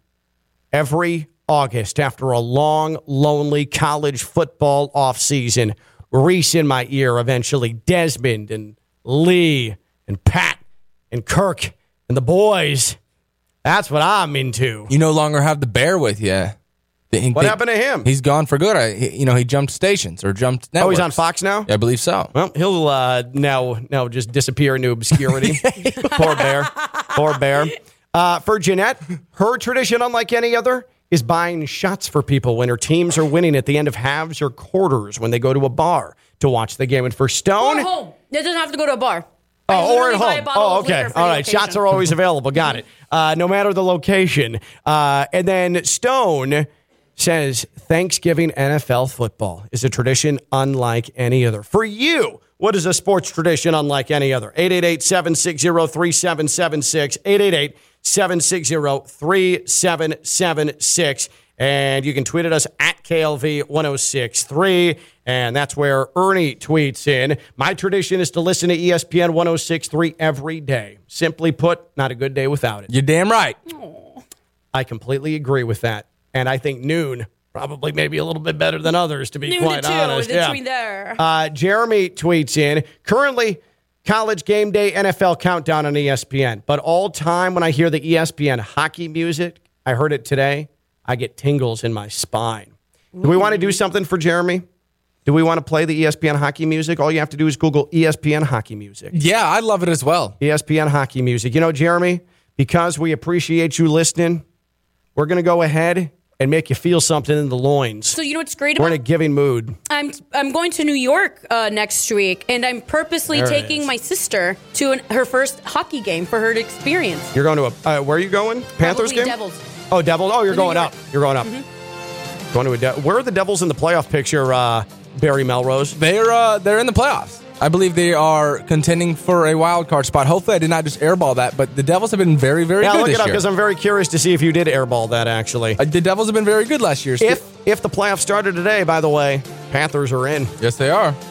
every August after a long, lonely college football offseason. Rece in my ear eventually, Desmond and Lee and Pat and Kirk and the boys. That's what I'm into. You no longer have the bear with you. The- What they- happened to him? He's gone for good. I, he- you know, he jumped stations or jumped. Oh, he's on. Fox now? I believe so. Well, he'll uh, now now just disappear into obscurity. Poor bear. Poor bear. Uh, for Jeanette, her tradition, unlike any other, is buying shots for people when her teams are winning at the end of halves or quarters when they go to a bar to watch the game. And for Or Stone, at home. It doesn't have to go to a bar. I Oh, or at home. Oh, okay. liquor for All the right. Shots are always available. Got it. Uh, no matter the location. Uh, and then Stone says Thanksgiving NFL football is a tradition unlike any other. For you, what is a sports tradition unlike any other? 888 760 3776. 888 760 3776. And you can tweet at us at KLV1063. And that's where Ernie tweets in. My tradition is to listen to ESPN 1063 every day. Simply put, not a good day without it. You're damn right. I completely agree with that. And I think noon probably maybe a little bit better than others, to be Noon to quite two, honest. the Yeah. between there. Uh, Jeremy tweets in currently college game day NFL countdown on ESPN, but all time when I hear the ESPN hockey music, I heard it today, I get tingles in my spine. Do we want to do something for Jeremy? Do we want to play the ESPN hockey music? All you have to do is Google ESPN hockey music. Yeah, I love it as well. ESPN hockey music. You know, Jeremy, because we appreciate you listening, we're going to go ahead and make you feel something in the loins. So you know what's great We're about in a giving mood. I'm I'm going to New York uh, next week, and I'm purposely There taking my sister to an, her first hockey game for her to experience. You're going to a. Uh, where are you going? Panthers Probably game. Devils. Oh, Devils. Oh, you're going Mm-hmm. up. You're going up. Going to a. De- where are the Devils in the playoff picture? Uh, Barry Melrose. They're uh, they're in the playoffs. I believe they are contending for a wild card spot. Hopefully, I did not just airball that, but the Devils have been very, very Yeah, good look it up because I'm very curious to see if you did airball that actually. Uh, the Devils have been very good last year. If if the playoffs started today, by the way, Panthers are in. yes, they are.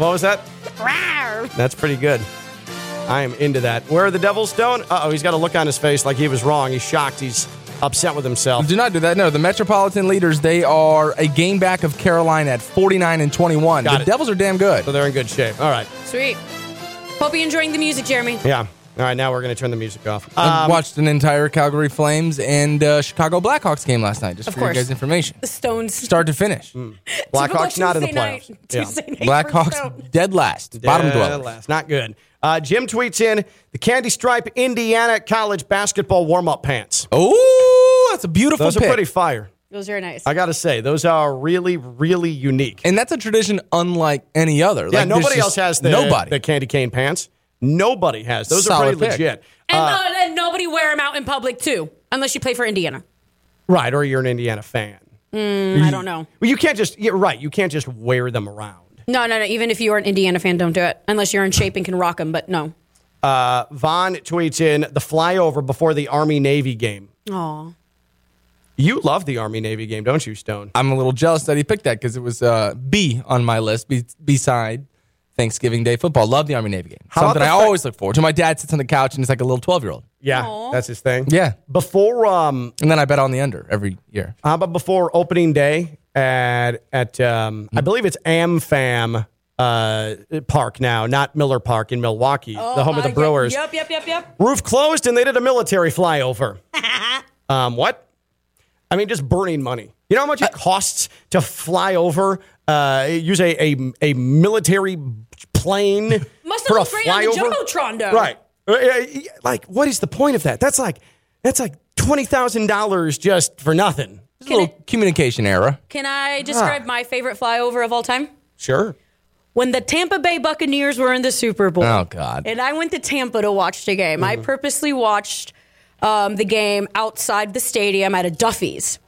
What was that? That's pretty good. I am into that. Where are the Devils, Stone? Uh oh, he's got a look on his face like he was wrong. He's shocked. He's upset with himself. Do not do that. No, the Metropolitan leaders, they are a game back of Carolina at 49 and 21. Got the it. Devils are damn good. So they're in good shape. All right. Sweet. Hope you're enjoying the music, Jeremy. Yeah. All right. Now we're going to turn the music off. I Um, watched an entire Calgary Flames and uh, Chicago Blackhawks game last night, just Of for your course. guys' information. The Stones. Start to finish. Blackhawks not in the Tuesday night- playoffs. Yeah. Tuesday night for Blackhawks dead last. Bottom Yeah, dwellers. last. Not good. Uh, Jim tweets in the Candy Stripe Indiana College basketball warm up pants. Oh, that's a beautiful Those pick. are pretty fire. Those are nice. I got to say, those are really, really unique. and that's a tradition unlike any other. yeah, Like, nobody else has the, nobody. the candy cane pants. Nobody has. Those are Solid pretty pick. legit. and, Uh, uh, and nobody wear them out in public too, unless you play for Indiana. right, or you're an Indiana fan. I don't know. Well, you can't just, you're right, you can't just wear them around. No, no, no. Even if you are an Indiana fan, don't do it unless you're in shape and can rock them. But no. Uh, Vaughn tweets in the flyover before the Army Navy game. Aw. You love the Army Navy game, don't you, Stone? I'm a little jealous that he picked that because it was uh, B on my list, be- beside Thanksgiving Day football. Love the Army Navy game. How Something I fact- always look forward to. My dad sits on the couch and he's like a little 12 year old. Yeah, that's his thing. Yeah. Before um, And then I bet on the under every year. How about before opening day at at um, I believe it's AmFam uh, Park now, not Miller Park in Milwaukee, the home of the Uh, Brewers. Yep, yep, yep, yep. Roof closed, and they did a military flyover. um, what? I mean, just burning money. You know how much it costs to fly over? Uh, use a, a a military plane Must have for a looked great on the flyover. Jumbotron, though. Right. Uh, uh, Like, what is the point of that? That's like that's like twenty thousand dollars just for nothing. It's a little communication error. Can I describe my favorite flyover of all time? Sure. When the Tampa Bay Buccaneers were in the Super Bowl. Oh, God. And I went to Tampa to watch the game. I purposely watched um, the game outside the stadium at a Duffy's.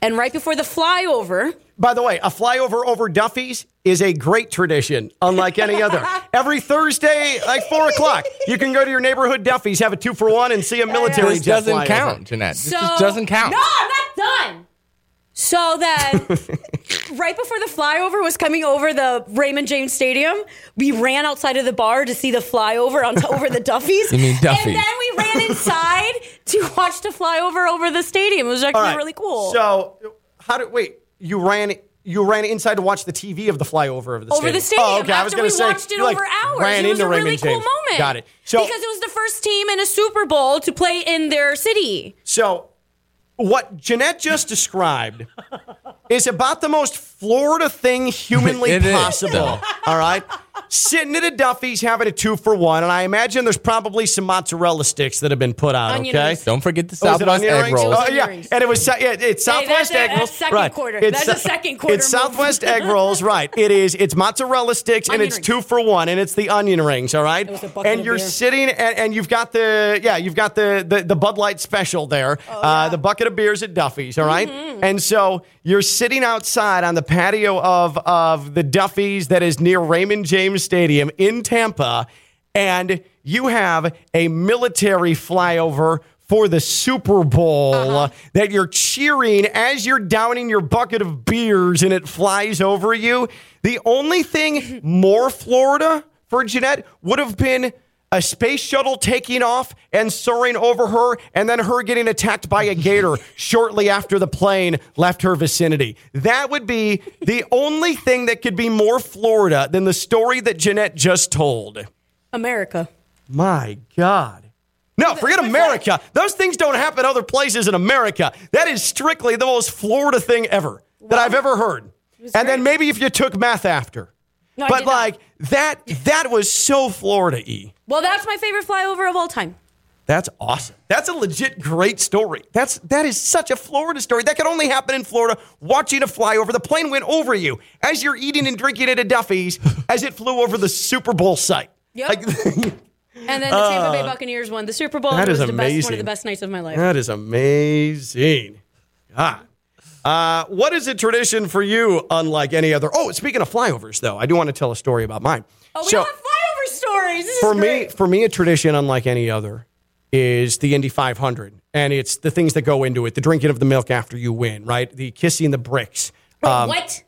And right before the flyover, By the way, a flyover over Duffy's is a great tradition, unlike any other. Every Thursday, like four o'clock, you can go to your neighborhood Duffy's, have a two for one, and see a military This jet doesn't flyover. count, Jeanette. This so just doesn't count. No, I'm not done. So then, right before the flyover was coming over the Raymond James Stadium, we ran outside of the bar to see the flyover on over the Duffy's. You mean Duffy. And then we ran inside to watch the flyover over the stadium. It was actually All right. really cool. So, how did wait? You ran. You ran inside to watch the TV of the flyover of the over stadium. the stadium. Oh, okay. I was After going we to say watched it you, like, over hours. Ran it was into a really Raymond cool James. moment. Got it. So, because it was the first team in a Super Bowl to play in their city. So, what Jeanette just described is about the most Florida thing humanly It is. possible. All right. Sitting at a Duffy's having a two for one, and I imagine there's probably some mozzarella sticks that have been put out. Onion okay. rings. Don't forget the Oh, it Southwest onion egg rolls. Oh, yeah, rings. and it was yeah, it's Southwest that's a- egg that's rolls. second right. quarter. It's, That's a second quarter It's move. Southwest egg rolls. Right. It is. It's mozzarella sticks, and it's rings. two for one, and it's the onion rings. All right. was a bucket And of you're beer. sitting, and, and you've got the yeah, you've got the the, the Bud Light special there. Oh, uh, the bucket of beers at Duffy's. All right? Mm-hmm. And so you're sitting outside on the patio of of the Duffy's that is near Raymond James Stadium in Tampa, and you have a military flyover for the Super Bowl Uh-huh. that you're cheering as you're downing your bucket of beers and it flies over you. The only thing more Florida for Jeanette would have been a space shuttle taking off and soaring over her, and then her getting attacked by a gator shortly after the plane left her vicinity. That would be the only thing that could be more Florida than the story that Jeanette just told. America. My God. No, forget America. Those things don't happen other places in America. That is strictly the most Florida thing ever that I've ever heard. And then maybe if you took meth after. No, but did not. like that that was so Florida y. Well, that's my favorite flyover of all time. That's awesome. That's a legit great story. That's that is such a Florida story. That could only happen in Florida. Watching a flyover, the plane went over you as you're eating and drinking at a Duffy's as it flew over the Super Bowl site. Yep. Like, And then the Tampa Bay Buccaneers won the Super Bowl. Uh, that is was the best, one of the best nights of my life. That is amazing. God. Uh, what is a tradition for you, unlike any other? Oh, speaking of flyovers, though, I do want to tell a story about mine. oh, we So, have flyover stories. This for is me, for me, a tradition unlike any other is the Indy 500, and it's the things that go into it: the drinking of the milk after you win, right? The kissing the bricks. Um, what?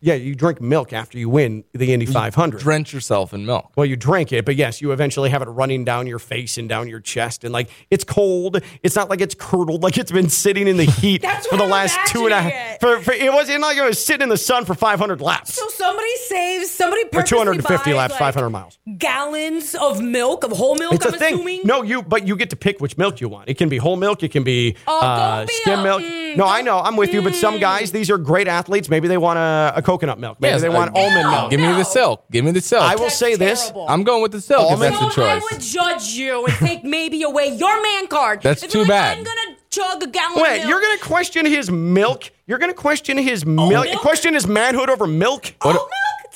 Yeah, you drink milk after you win the Indy 500. Drench yourself in milk. Well, you drink it, but yes, you eventually have it running down your face and down your chest, and like it's cold. It's not like it's curdled, like it's been sitting in the heat for the I'm last two and a half. it. For, for, it wasn't like it was sitting in the sun for 500 laps So somebody saves somebody or 250 buys, laps, like, 500 miles. gallons of milk of whole milk. It's I'm a thing. No, you, but you get to pick which milk you want. It can be whole milk. It can be Oh, uh, skim milk. mm, no, I know. I'm with you. But some guys, these are great athletes. Maybe they want a, a coconut milk. Maybe Yes, they want uh, almond Ew. milk. Give me No. the silk. Give me the silk. I will That's say this. terrible. I'm going with the silk if Almond- that's the No, I choice. would judge you and take maybe away your man card. That's If too you're like, bad. I'm gonna chug a gallon. Wait, of milk. you're going to question his milk? You're going to question his milk? milk? Question his manhood over milk? whole What-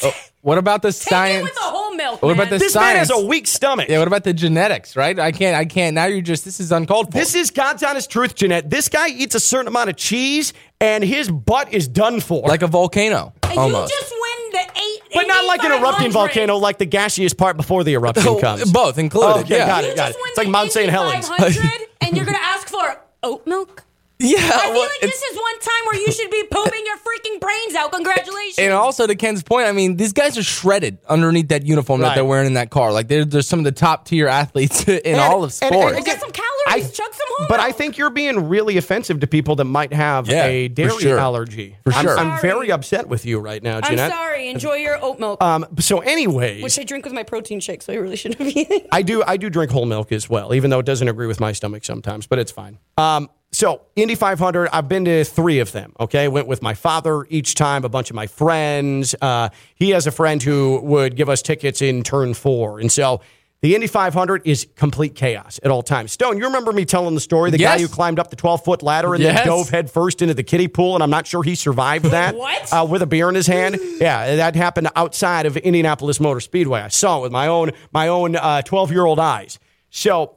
milk. Oh, what about the Take it science? with the whole milk. What about man. the This man has a weak stomach. Yeah, what about the genetics, right? I can't, I can't. Now you're just, this is uncalled for. This is God's honest truth, Jeanette. This guy eats a certain amount of cheese, and his butt is done for. like a volcano, And almost. You just win the eight but not like an erupting 8,500. volcano, like the gaseous part before the eruption Oh, comes. both included. Okay, yeah. got You it, got just it. went It's like to Mount St. Helens. 500 and you're going to ask for oat milk? Yeah. I feel well, like this is one time where you should be pooping your freaking brains out. Congratulations. And also to Ken's point, I mean, these guys are shredded underneath that uniform that they're wearing in that car. Like they're, they're some of the top tier athletes in And- all of and- and sports. again, Get some calories. I, Chug some home But I think you're being really offensive to people that might have Yeah, a for dairy sure. allergy. For I'm, sure. I'm very upset with you right now, I'm sorry. Enjoy your oat milk, Um, so, anyway, which I drink with my protein shake, so I really shouldn't be. I do I do drink whole milk as well, even though it doesn't agree with my stomach sometimes, but it's fine. Um, so Indy 500, I've been to three of them. Okay, went with my father each time, a bunch of my friends. Uh, he has a friend who would give us tickets in turn four, and so. The Indy 500 is complete chaos at all times. Stone, you remember me telling the story? The guy who climbed up the 12 foot ladder and Yes. then dove headfirst into the kiddie pool, and I'm not sure he survived that. What? Uh, with a beer in his hand. Yeah, that happened outside of Indianapolis Motor Speedway. I saw it with my own my own 12 year old eyes. So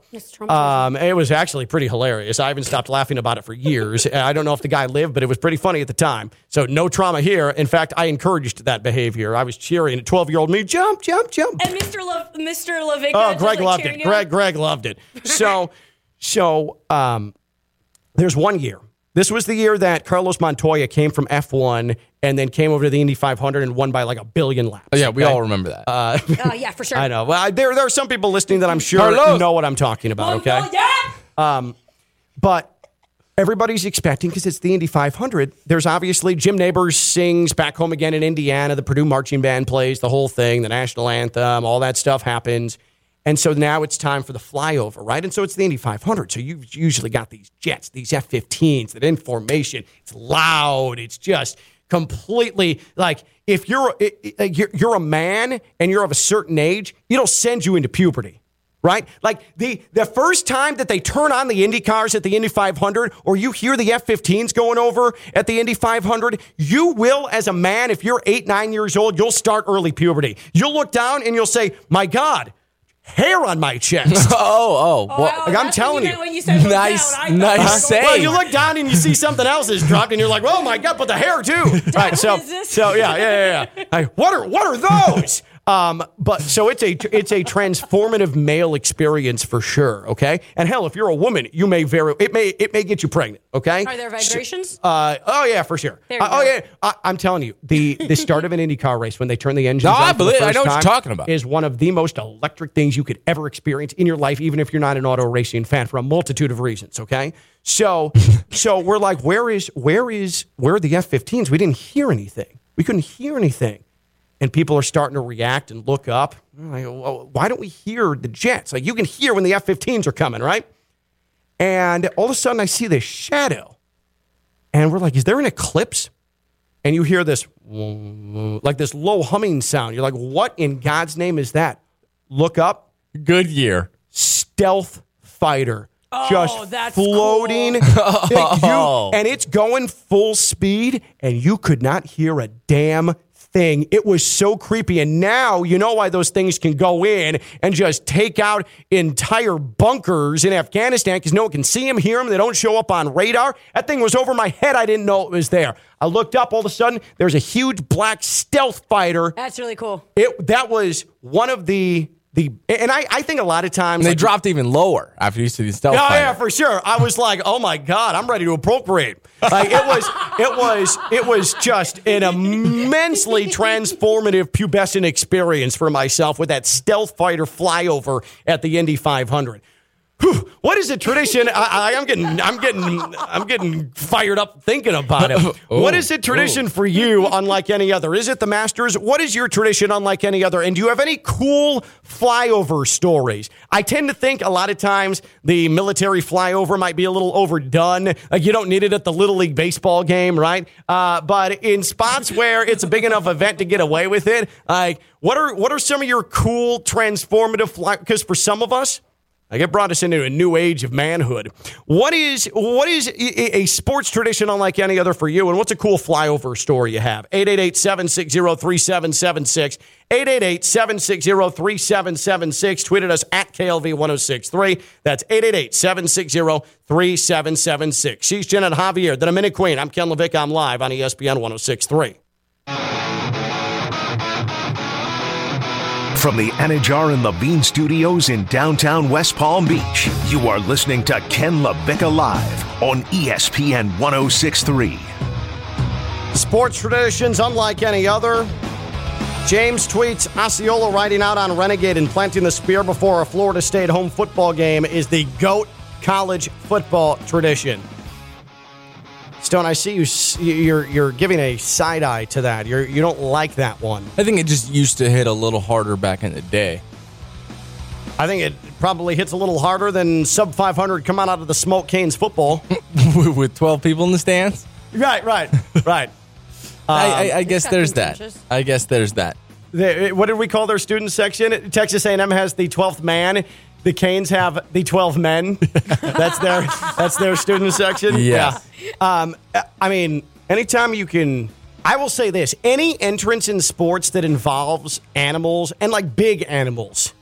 um, it was actually pretty hilarious. I haven't stopped laughing about it for years. I don't know if the guy lived, but it was pretty funny at the time. So no trauma here. In fact, I encouraged that behavior. I was cheering at 12 year old me, jump, jump, jump. And Mr. Love, Mr. LaVicka. Oh, Greg like, loved it. Greg. Greg loved it. So, so um, there's one year. This was the year that Carlos Montoya came from F1 and then came over to the Indy 500 and won by like a billion laps. Oh, yeah, we okay? all remember that. Uh, yeah, for sure. I know. Well, I, there, there are some people listening that I'm sure Carlos. know what I'm talking about. Okay, Oh, yeah. but everybody's expecting because it's the Indy 500. There's obviously Jim Nabors sings back home again in Indiana. The Purdue marching band plays the whole thing, the national anthem, all that stuff happens. And so now it's time for the flyover, right? And so it's the Indy 500. So you've usually got these jets, these F 15s that in formation. It's loud. It's just completely like if you're, you're a man and you're of a certain age, it'll send you into puberty right? Like the the first time that they turn on the Indy cars at the Indy 500 or you hear the F-15s going over at the Indy 500, you will as a man if you're 8 9 years old, you'll start early puberty. You'll look down and you'll say, "My god, hair on my chest." oh, oh. Oh, well, like, I'm telling what you. meant you said Nice- down. Nice you save. well, Hey. you look down and you see something else is dropped, and you're like, "Oh my god!" But the hair too. right. So, so yeah, yeah, yeah. yeah. Like, what are what are those? Um, but so it's a it's a transformative male experience for sure. Okay, and hell, if you're a woman, you may very it may it may get you pregnant. Okay, Are there vibrations? uh, oh yeah, for sure. Uh, oh yeah, I, I'm telling you, the the start of an IndyCar race when they turn the engines No, on I for the believe- I first know what you're time talking about. is one of the most electric things you could ever experience in your life, even if you're not an auto racing fan, for a multitude of reasons. Okay, so so we're like, where is where is where are the F-15s? We didn't hear anything. We couldn't hear anything. And people are starting to react and look up. Like, well, why don't we hear the jets? Like you can hear when the F-15s are coming, right? And all of a sudden, I see this shadow, and we're like, "Is there an eclipse?" And you hear this, like this low humming sound. You're like, "What in God's name is that?" Look up, Goodyear. stealth fighter, oh, just that's floating, Oh. You- and it's going full speed, and you could not hear a damn thing. It was so creepy. And now you know why those things can go in and just take out entire bunkers in Afghanistan because no one can see them, hear them. They don't show up on radar. That thing was over my head. I didn't know it was there. I looked up. All of a sudden, there's a huge black stealth fighter. That's really cool. It that was one of the the, and I, I think a lot of times And they like, dropped even lower after you see these stealth Oh fighters. yeah, for sure. I was like, oh my god, I'm ready to appropriate. Like it was, it was, it was just an immensely transformative pubescent experience for myself with that stealth fighter flyover at the Indy 500. Whew, what is a tradition? I, I, I'm getting, I'm getting, I'm getting fired up thinking about it. what is a tradition for you, unlike any other? Is it the Masters? What is your tradition, unlike any other? And do you have any cool flyover stories? I tend to think a lot of times the military flyover might be a little overdone. Like you don't need it at the little league baseball game, right? Uh, but in spots where it's a big enough event to get away with it, like what are what are some of your cool transformative fly? Because for some of us. Like it brought us into a new age of manhood. What is what is a sports tradition unlike any other for you? And what's a cool flyover story you have? 888-760-3776. 888-760-3776. Tweeted us at KLV1063. That's 888-760-3776. She's and Javier, the Minute Queen. I'm Ken LaVicka. I'm live on ESPN 1063. From the Anidjar and Levine Studios in downtown West Palm Beach, you are listening to Ken LaVicka Live on ESPN 1063. Sports traditions unlike any other. James tweets Osceola riding out on Renegade and planting the spear before a Florida State home football game is the GOAT college football tradition. Stone, I see you. You're you're giving a side eye to that. You're you don't like that one. I think it just used to hit a little harder back in the day. I think it probably hits a little harder than sub 500 come out of the Smoke Canes football. with 12 people in the stands. right, right, right. I, I, um, I guess there's that. I guess there's that. The, what did we call their student section? Texas A&M has the 12th man. The Canes have the 12 men. that's their that's their student section. Yes. Yeah. Um, I mean, anytime you can I will say this, any entrance in sports that involves animals and like big animals.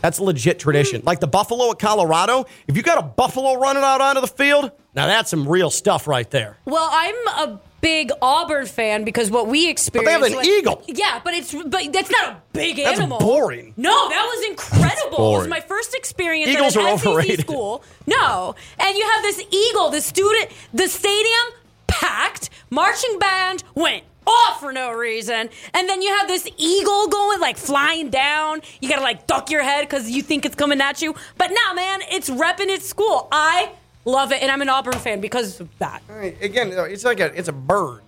That's a legit tradition. Like the buffalo at Colorado, if you got a buffalo running out onto the field, now that's some real stuff right there. Well, I'm a big Auburn fan because what we experienced. They have an was- eagle. Yeah, but it's but that's not a big That's animal. boring. No, that was incredible. It was my first experience Eagles at an are SEC overrated. school. No, and you have this eagle, the student, the stadium packed, marching band went off for no reason, and then you have this eagle going like flying down. You gotta like duck your head because you think it's coming at you, but nah, man, it's repping its school. I love it, and I'm an Auburn fan because of that. Again, it's like a it's a bird.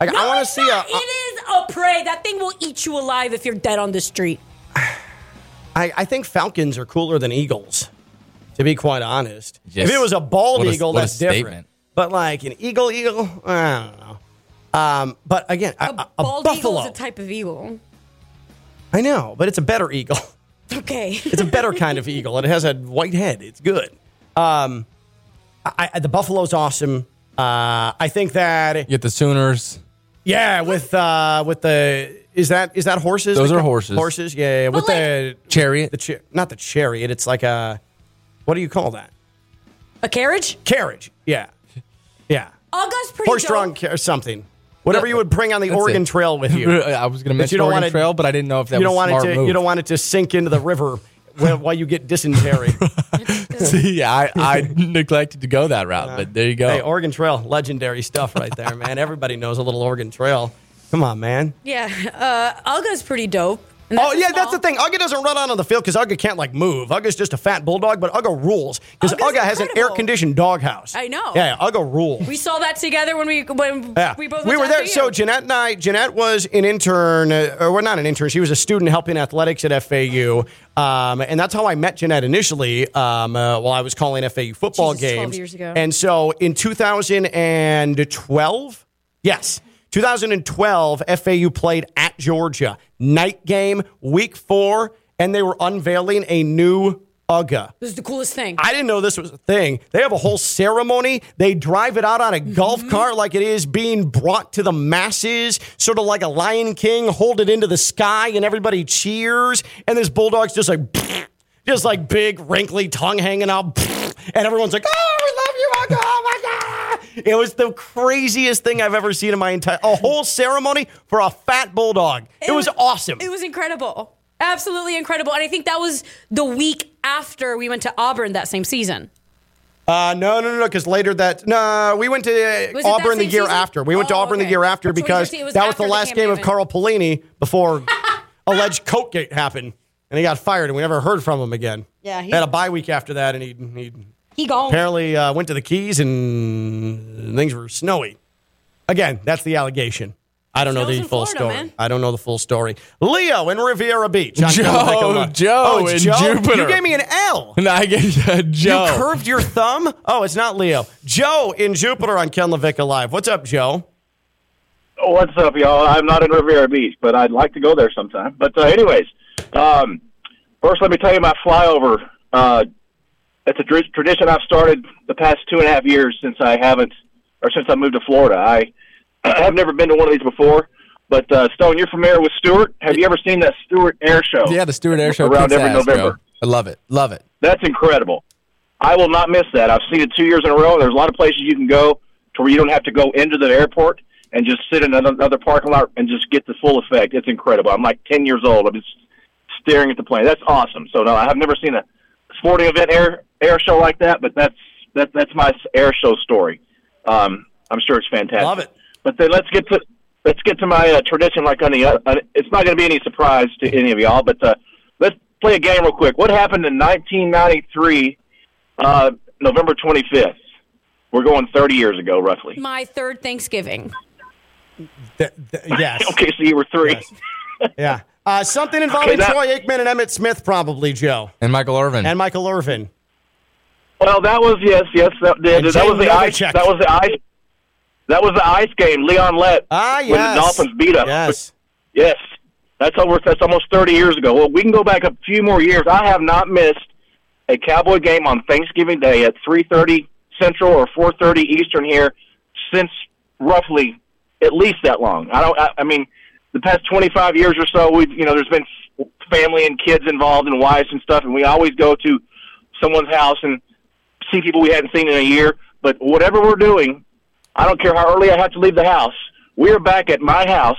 Like I want to it's see a, not. It is a prey. That thing will eat you alive if you're dead on the street. I, I think falcons are cooler than eagles, to be quite honest. Yes. If it was a bald What a- eagle, what a that's different. statement. But like an eagle, eagle, I don't know. Um, but again, a, A, a- a bald buffalo. eagle is a type of eagle. I know, but it's a better eagle. Okay. It's a better kind of eagle. and It has a white head. It's good. Um, I, I, the buffalo's awesome. Uh, I think that You get the Sooners. yeah, with uh, with the is that is that horses? Those The are horses. Horses, yeah. yeah. With like- the Chariot. the cha- not the chariot. It's like a what do you call that? a carriage? Carriage. Yeah, yeah. Uga's pretty Horse-drawn dope. ca- or something. Whatever you would bring on the That's Oregon it. Trail with you. I was going to But mention you don't Oregon want it- Trail, but I didn't know if that you was don't want a it to. move. You don't want it to sink into the river while, while you get dysentery. See, I, I neglected to go that route, but there you go. Hey, Oregon Trail, legendary stuff right there, man. Everybody knows a little Oregon Trail. Come on, man. Yeah. Uh, Uga's pretty dope. Oh yeah, that's the thing. Uga doesn't run out on the field because Uga can't like move. Uga's just a fat bulldog, but Uga rules because Uga has an incredible. air conditioned doghouse. I know. Yeah, Uga rules. We saw that together when we when Yeah. we both we went were there. So Jeanette and I, Jeanette was an intern, uh, or well, not an intern. She was a student helping athletics at FAU, um, and that's how I met Jeanette initially. Um, uh, while I was calling FAU football Jesus, 12 games, years ago. and so in 2012, yes. 2012, FAU played at Georgia. Night game, week four, and they were unveiling a new Uga. This is the coolest thing. I didn't know this was a thing. They have a whole ceremony. They drive it out on a golf mm-hmm. cart like it is being brought to the masses, sort of like a Lion King, hold it into the sky, and everybody cheers. And this bulldog's just like, just like big, wrinkly tongue hanging out. And everyone's like, oh, we love you, Uncle. It was the craziest thing I've ever seen in my entire, a whole ceremony for a fat bulldog. It, was, awesome. It was incredible. Absolutely incredible. And I think that was the week after we went to Auburn that same season. Uh, no, no, no, no. Because later that no, we went to uh, Was Auburn the year season? after. We went to Oh, Auburn the year after because 2013, was that was after the the last game of Carl Pelini before alleged Coatgate happened, and he got fired, and we never heard from him again. Yeah, he- he had a bye week after that, and he he He gone. apparently uh, went to the Keys, and things were snowy. Again, that's the allegation. I don't know the full Florida, story. man. I don't know the full story. Leo in Riviera Beach. on Joe, Joe oh, in Joe. Jupiter. You gave me an L. And I get uh, Joe. You curved your thumb? Oh, it's not Leo. Joe in Jupiter on Ken LaVicka Live. What's up, Joe? What's up, y'all? I'm not in Riviera Beach, but I'd like to go there sometime. But uh, anyways, um, first let me tell you my flyover. Uh, it's a tr- tradition I've started the past two and a half years since I haven't, or since I moved to Florida. I, I have never been to one of these before. But uh, Stone, you're familiar with Stuart? Have you ever seen that Stuart Air Show? yeah, the Stuart Air Show around every ass, November. Joe. I love it. Love it. That's incredible. I will not miss that. I've seen it two years in a row. There's a lot of places you can go to where you don't have to go into the airport and just sit in another, another parking lot and just get the full effect. It's incredible. I'm like 10 years old. I'm just staring at the plane. That's awesome. So no, I have never seen a sporting event air air show like that, but that's that that's my air show story. Um, I'm sure it's fantastic. Love it. But then let's get to let's get to my uh, tradition. Like on the, uh, it's not going to be any surprise to any of y'all, but uh, let's play a game real quick. What happened in 1993, uh, November 25th? We're going 30 years ago, roughly. My third Thanksgiving. Th- th- yes. Okay, so you were three. Yes. Yeah. Uh, something involving that- Troy Aikman and Emmitt Smith, probably, Joe. And Michael Irvin. And Michael Irvin. Well, that was yes, yes. That, And that, that was the ice. Novacek. That was the ice. That was the ice game. Leon Lett. Ah, yes. When the Dolphins beat us. Yes. Yes, that's over. That's almost thirty years ago. Well, we can go back a few more years. I have not missed a Cowboy game on Thanksgiving Day at three thirty Central or four thirty Eastern here since roughly at least that long. I don't. I, I mean, the past twenty five years or so, we have you know there's been family and kids involved and wives and stuff, and we always go to someone's house and see people we hadn't seen in a year. But whatever we're doing, I don't care how early I have to leave the house. We are back at my house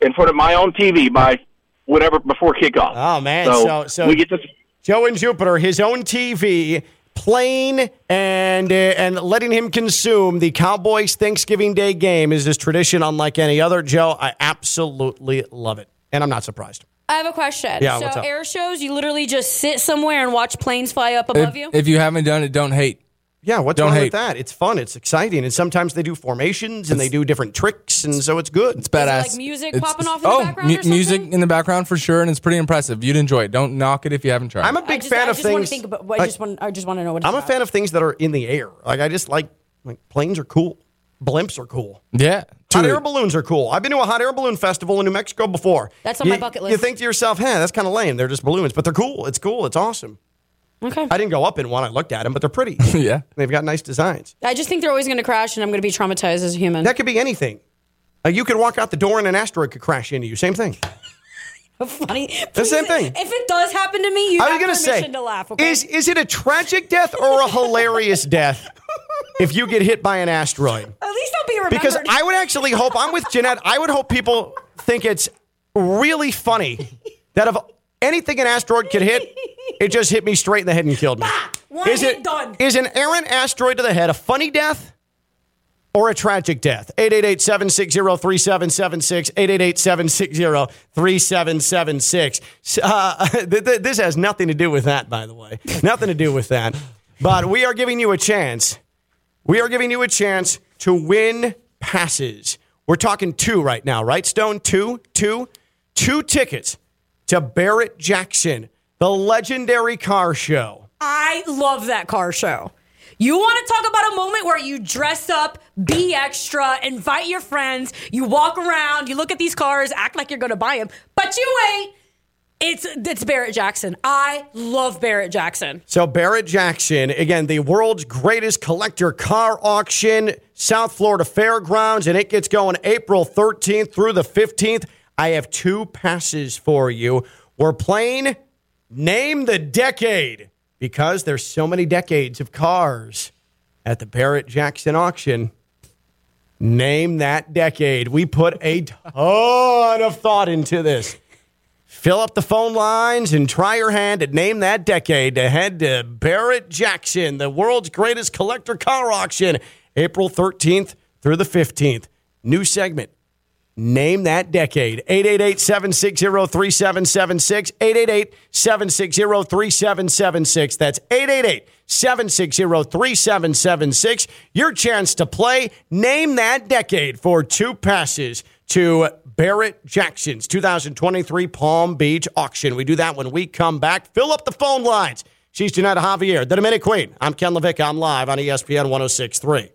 in front of my own TV by whatever before kickoff. Oh, man. So, So- so- we get to Joe and Jupiter, his own TV, playing and uh, and letting him consume the Cowboys Thanksgiving Day game is this tradition unlike any other. Joe, I absolutely love it, and I'm not surprised. I have a question. Yeah, so what's up? air shows, you literally just sit somewhere and watch planes fly up above if, you. if you haven't done it, don't hate. Yeah, what's Don't wrong hate. with that? It's fun, it's exciting, and sometimes they do formations and they do different tricks, and so it's good. It's badass. like music It's- popping off in the oh, background or music in the background for sure, and it's pretty impressive. You'd enjoy it. Don't knock it if you haven't tried. I'm a big just, fan I of things. about. I like- just want. I just want to know what. It's I'm a fan of things that are in the air. Like I just like like planes are cool, blimps are cool. yeah. Hot air balloons are cool. I've been to a hot air balloon festival in New Mexico before. That's on You- my bucket list. You think to yourself, "Hey, that's kind of lame. They're just balloons, but they're cool. It's cool. It's awesome." Okay. I didn't go up in one. I looked at them, but they're pretty. yeah. They've got nice designs. I just think they're always going to crash, and I'm going to be traumatized as a human. That could be anything. Like you could walk out the door and an asteroid could crash into you. Same thing. funny. The same thing. If it does happen to me, you I have was gonna permission say, to laugh. Okay. is is it a tragic death or a hilarious death if you get hit by an asteroid? At least I'll be remembered. Because I would actually hope I'm with Jeanette. I would hope people think it's really funny that if anything an asteroid could hit, it just hit me straight in the head and killed me. one is it done. is an errant asteroid to the head a funny death or a tragic death? 888-760-3776, 888-760-3776. Uh, th- th- this has nothing to do with that, by the way. nothing to do with that. But we are giving you a chance. We are giving you a chance to win passes. We're talking two right now, right, Stone? Two, two, two tickets to Barrett Jackson, the legendary car show. I love that car show. You want to talk about a moment where you dress up, be extra, invite your friends, you walk around, you look at these cars, act like you're going to buy them, but you ain't. It's it's Barrett Jackson. I love Barrett Jackson. So Barrett Jackson, again, the world's greatest collector car auction, South Florida Fairgrounds, and it gets going April 13th through the 15th. I have two passes for you. We're playing Name the Decade because there's so many decades of cars at the Barrett Jackson auction. Name that decade. We put a ton of thought into this. Fill up the phone lines and try your hand at Name That Decade to head to Barrett Jackson, the world's greatest collector car auction, April 13th through the 15th. New segment. Name that decade. 888-760-3776. 888-760-3776. That's 888-760-3776. Your chance to play Name That Decade for two passes to Barrett Jackson's 2023 Palm Beach auction. We do that when we come back. Fill up the phone lines. She's Jeanette Javier, the Dominic Queen. I'm Ken LaVicka. I'm live on ESPN 1063.